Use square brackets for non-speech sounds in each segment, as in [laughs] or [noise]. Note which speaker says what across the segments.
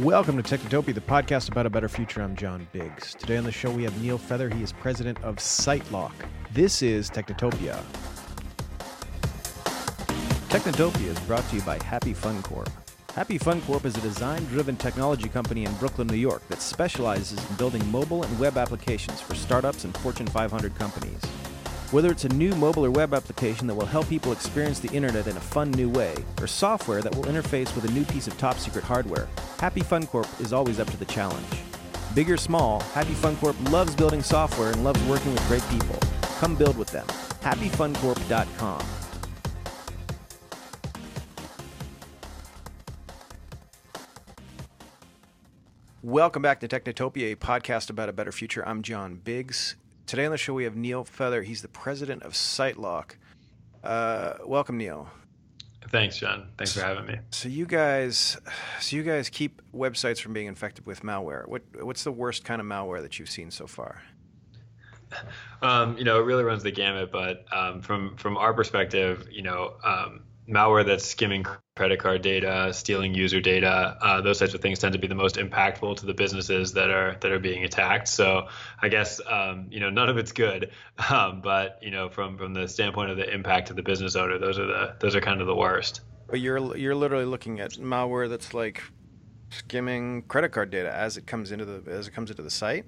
Speaker 1: Welcome to Technotopia, the podcast about a better future. I'm John Biggs. Today on the show we have Neil Feather. He is president of SiteLock. This is Technotopia. Technotopia is brought to you by Happy Fun Corp. Happy Fun Corp is a design-driven technology company in Brooklyn, New York that specializes in building mobile and web applications for startups and Fortune 500 companies. Whether it's a new mobile or web application that will help people experience the internet in a fun new way, or software that will interface with a new piece of top secret hardware, Happy Fun Corp is always up to the challenge. Big or small, Happy Fun Corp loves building software and loves working with great people. Come build with them. HappyFunCorp.com. Welcome back to Technotopia, a podcast about a better future. I'm John Biggs. Today on the show we have Neil Feather. He's the president of SiteLock. Uh, welcome, Neil.
Speaker 2: Thanks, John. Thanks for having me.
Speaker 1: So you guys, so you guys keep websites from being infected with malware. What what's the worst kind of malware that you've seen so far? [laughs]
Speaker 2: Um, you know, it really runs the gamut. But um, from from our perspective, you know, um, malware that's skimming credit card data, stealing user data, uh, those types of things tend to be the most impactful to the businesses that are that are being attacked. So I guess um, you know none of it's good, [laughs] um, but you know from from the standpoint of the impact to the business owner, those are the those are kind of the worst.
Speaker 1: But you're you're literally looking at malware that's like skimming credit card data as it comes into the as it comes into the site.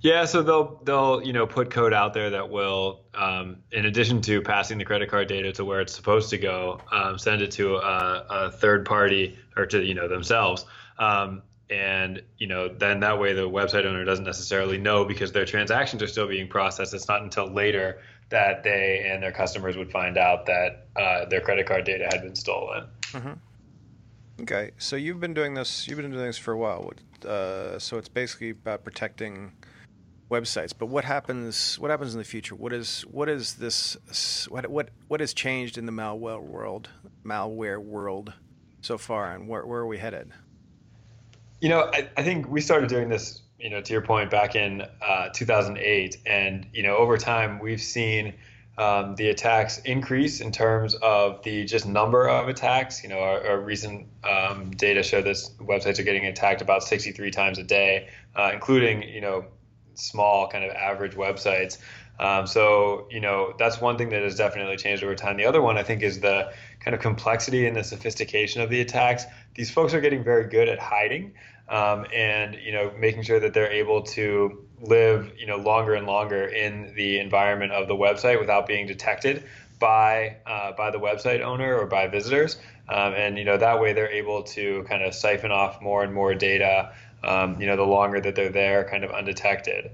Speaker 2: Yeah, so they'll they'll you know put code out there that will, um, in addition to passing the credit card data to where it's supposed to go, um, send it to a, a, third party or to you know themselves, um, and you know then that way the website owner doesn't necessarily know because their transactions are still being processed. It's not until later that they and their customers would find out that uh, their credit card data had been stolen.
Speaker 1: Mm-hmm. Okay, so you've been doing this. You've been doing this for a while. Uh, so it's basically about protecting websites. But what happens? What happens in the future? What is what is this? What what what has changed in the malware world? Malware world so far, and where where are we headed?
Speaker 2: You know, I, I think we started doing this. You know, to your point, back in uh, 2008, and you know, over time we've seen. Um, the attacks increase in terms of the just number of attacks. You know, our, our recent um, data show this websites are getting attacked about 63 times a day, uh, including you know small kind of average websites. Um, so you know that's one thing that has definitely changed over time. The other one I think is the kind of complexity and the sophistication of the attacks. These folks are getting very good at hiding um, and you know making sure that they're able to live you know longer and longer in the environment of the website without being detected by uh, by the website owner or by visitors. Um, and you know that way they're able to kind of siphon off more and more data um, you know, the longer that they're there, kind of undetected.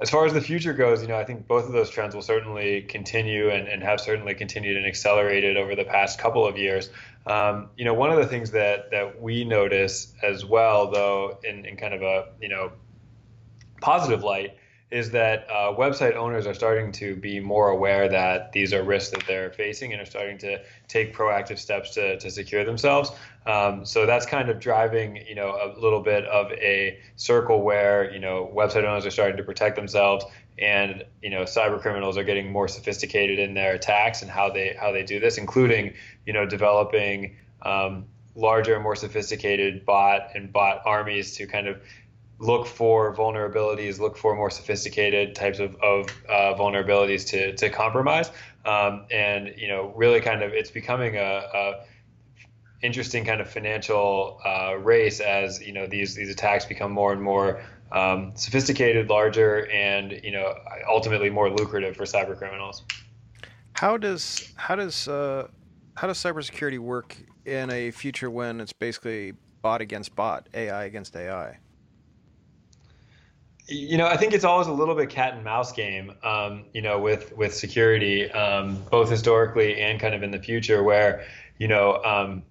Speaker 2: As far as the future goes, you know, I think both of those trends will certainly continue and, and have certainly continued and accelerated over the past couple of years. Um, you know, one of the things that that we notice as well, though, in, in kind of a you know positive light, is that uh, website owners are starting to be more aware that these are risks that they're facing and are starting to take proactive steps to, to secure themselves. Um, so that's kind of driving, you know, a little bit of a circle where, you know, website owners are starting to protect themselves and, you know, cyber criminals are getting more sophisticated in their attacks and how they how they do this, including, you know, developing um, larger and more sophisticated bot and bot armies to kind of look for vulnerabilities, look for more sophisticated types of, of uh, vulnerabilities to, to compromise. Um, and, you know, really kind of it's becoming a, a interesting kind of financial uh, race as, you know, these, these attacks become more and more um, sophisticated, larger, and, you know, ultimately more lucrative for cyber criminals.
Speaker 1: How does, how does, uh, how does cybersecurity work in a future when it's basically bot against bot, AI against AI?
Speaker 2: You know, I think it's always a little bit cat and mouse game, um, you know, with with security, um, both historically and kind of in the future, where you know, um,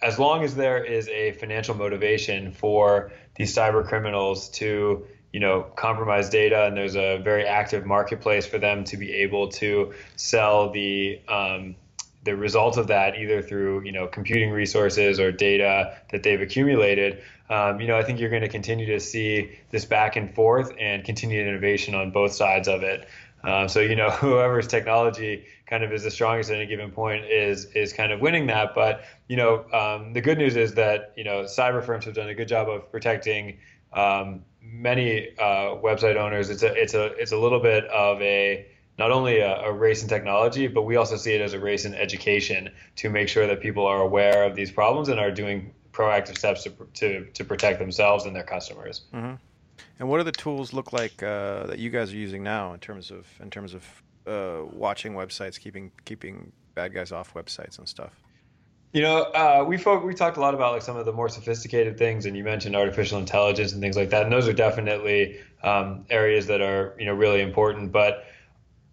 Speaker 2: as long as there is a financial motivation for these cyber criminals to you know compromise data and there's a very active marketplace for them to be able to sell the um, the result of that either through you know computing resources or data that they've accumulated um, you know i think you're going to continue to see this back and forth and continued innovation on both sides of it Uh, so you know, [laughs] whoever's technology kind of is the strongest at any given point is is kind of winning that. But you know, um, the good news is that you know cyber firms have done a good job of protecting um, many uh, website owners. It's a it's a it's a little bit of a not only a, a, race in technology, but we also see it as a race in education to make sure that people are aware of these problems and are doing proactive steps to to, to protect themselves and their customers.
Speaker 1: Mm-hmm. And what do the tools look like uh, that you guys are using now in terms of in terms of uh, watching websites, keeping keeping bad guys off websites and stuff?
Speaker 2: You know, uh, we folk, we talked a lot about like some of the more sophisticated things, and you mentioned artificial intelligence and things like that, and those are definitely um, areas that are you know really important. But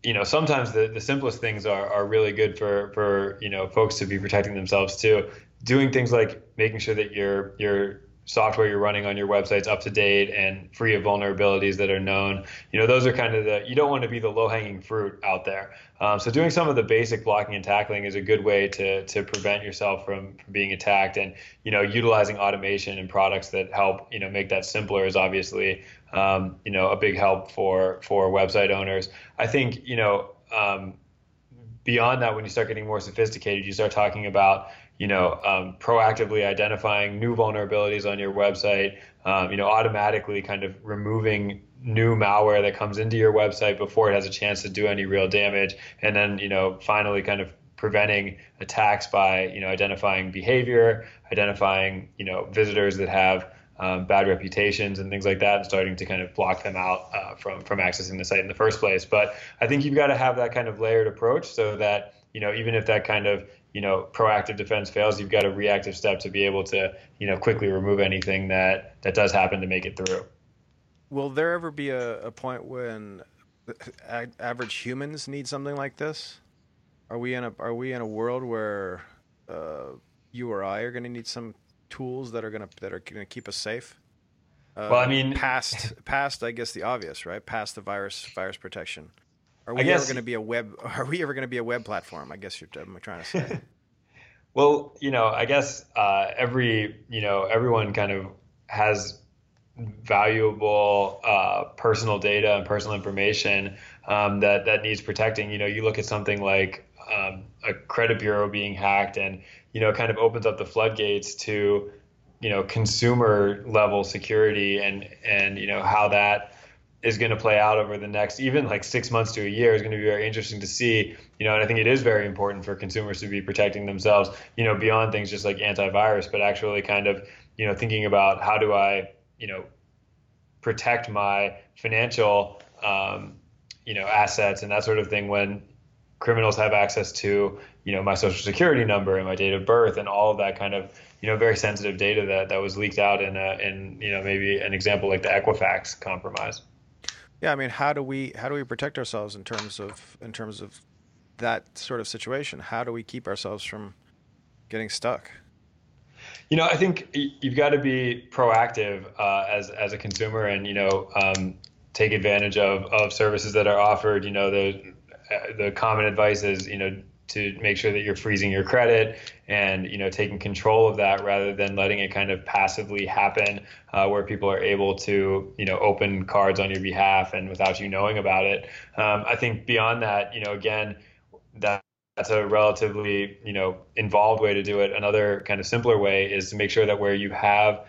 Speaker 2: you know, sometimes the, the simplest things are, are really good for for you know folks to be protecting themselves too. Doing things like making sure that your your software you're running on your website's up to date and free of vulnerabilities that are known. You know, those are kind of the you don't want to be the low hanging fruit out there. Um, so doing some of the basic blocking and tackling is a good way to to prevent yourself from, from being attacked. And you know, utilizing automation and products that help you know make that simpler is obviously um, you know a big help for for website owners. I think you know. Um, beyond that, when you start getting more sophisticated, you start talking about you know, um, proactively identifying new vulnerabilities on your website, um, you know, automatically kind of removing new malware that comes into your website before it has a chance to do any real damage, and then you know, finally kind of preventing attacks by you know identifying behavior, identifying you know visitors that have um, bad reputations and things like that, and starting to kind of block them out uh, from from accessing the site in the first place. But I think you've got to have that kind of layered approach so that you know even if that kind of you know proactive defense fails, you've got a reactive step to be able to you know quickly remove anything that that does happen to make it through.
Speaker 1: Will there ever be a, a point when average humans need something like this? Are we in a are we in a world where uh, you or I are going to need some tools that are going to that are going to keep us safe?
Speaker 2: Uh, well, I mean,
Speaker 1: past [laughs] past I guess the obvious, right? Past the virus virus protection. Are we guess, ever going to be a web? [laughs] Are we ever going to be a web platform? I guess you're I'm trying to say. [laughs]
Speaker 2: well, you know, I guess uh, every you know everyone kind of has valuable uh, personal data and personal information um, that that needs protecting. You know, you look at something like um, a credit bureau being hacked, and you know, it kind of opens up the floodgates to you know consumer level security and and you know how that is going to play out over the next even like six months to a year is going to be very interesting to see you know and i think it is very important for consumers to be protecting themselves you know beyond things just like antivirus but actually kind of you know thinking about how do i you know protect my financial um, you know assets and that sort of thing when criminals have access to you know my social security number and my date of birth and all of that kind of you know very sensitive data that that was leaked out in a, in you know maybe an example like the Equifax compromise.
Speaker 1: Yeah, I mean, how do we how do we protect ourselves in terms of in terms of that sort of situation? How do we keep ourselves from getting stuck?
Speaker 2: You know, I think you've got to be proactive uh, as as a consumer, and you know, um, take advantage of of services that are offered. You know, the uh, the common advice is you know to make sure that you're freezing your credit and you know taking control of that rather than letting it kind of passively happen uh, where people are able to you know open cards on your behalf and without you knowing about it. Um, i think beyond that you know again that that's a relatively you know involved way to do it. Another kind of simpler way is to make sure that where you have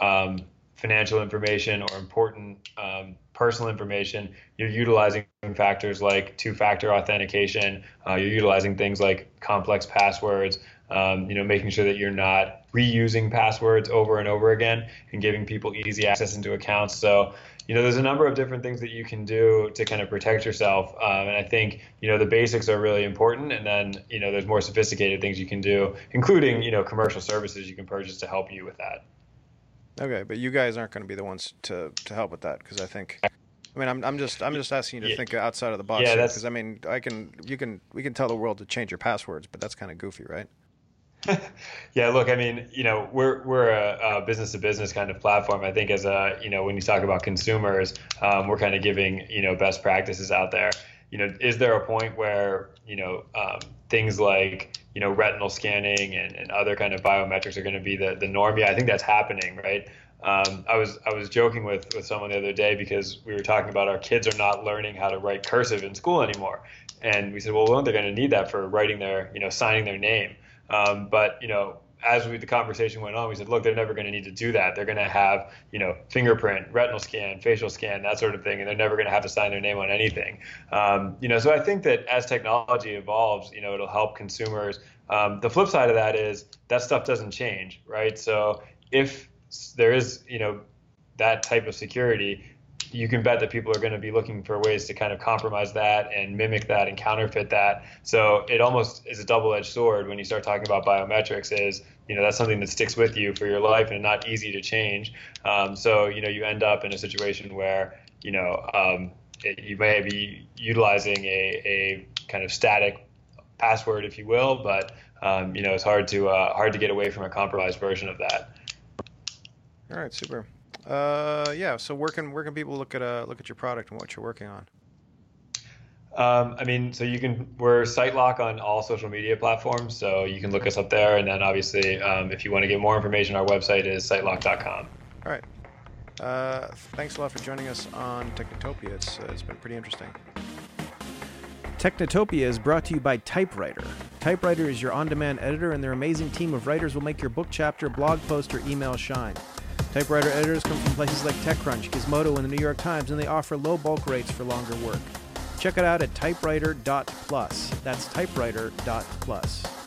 Speaker 2: um, financial information or important um, personal information, you're utilizing factors like two-factor authentication. Uh, you're utilizing things like complex passwords. Um, you know, making sure that you're not reusing passwords over and over again and giving people easy access into accounts. So, you know, there's a number of different things that you can do to kind of protect yourself. Um, and I think, you know, the basics are really important. And then, you know, there's more sophisticated things you can do, including, you know, commercial services you can purchase to help you with that.
Speaker 1: Okay, but you guys aren't going to be the ones to, to help with that because I think. I mean, I'm, I'm just I'm just asking you to yeah. think outside of the box. Yeah, because I mean, I can you can we can tell the world to change your passwords, but that's kind of goofy, right? [laughs]
Speaker 2: yeah, look, I mean, you know, we're we're a business to business kind of platform. I think as a you know when you talk about consumers, um, we're kind of giving you know best practices out there. You know, is there a point where you know um, things like you know retinal scanning and, and other kind of biometrics are going to be the the norm? Yeah, I think that's happening, right? Um, I was I was joking with with someone the other day because we were talking about our kids are not learning how to write cursive in school anymore, and we said, well, well they're going to need that for writing their you know signing their name. Um, but you know as we, the conversation went on, we said, look, they're never going to need to do that. They're going to have, you know, fingerprint, retinal scan, facial scan, that sort of thing, and they're never going to have to sign their name on anything. Um, you know, so I think that as technology evolves, you know, it'll help consumers. Um, the flip side of that is that stuff doesn't change, right? So if there is, you know, that type of security, you can bet that people are going to be looking for ways to kind of compromise that and mimic that and counterfeit that. So it almost is a double-edged sword when you start talking about biometrics. Is you know that's something that sticks with you for your life and not easy to change. Um, so you know you end up in a situation where you know um, it, you may be utilizing a, a kind of static password, if you will, but um, you know it's hard to uh, hard to get away from a compromised version of that.
Speaker 1: All right, super. Uh, yeah. So where can where can people look at uh, look at your product and what you're working on?
Speaker 2: Um, I mean, so you can we're SiteLock on all social media platforms, so you can look us up there. And then obviously, um, if you want to get more information, our website is sitelock.com.
Speaker 1: All right. Uh, thanks a lot for joining us on Technotopia. It's uh, it's been pretty interesting. Technotopia is brought to you by Typewriter. Typewriter is your on-demand editor, and their amazing team of writers will make your book chapter, blog post, or email shine. Typewriter editors come from places like TechCrunch, Gizmodo, and the New York Times, and they offer low bulk rates for longer work. Check it out at typewriter.plus. That's typewriter.plus.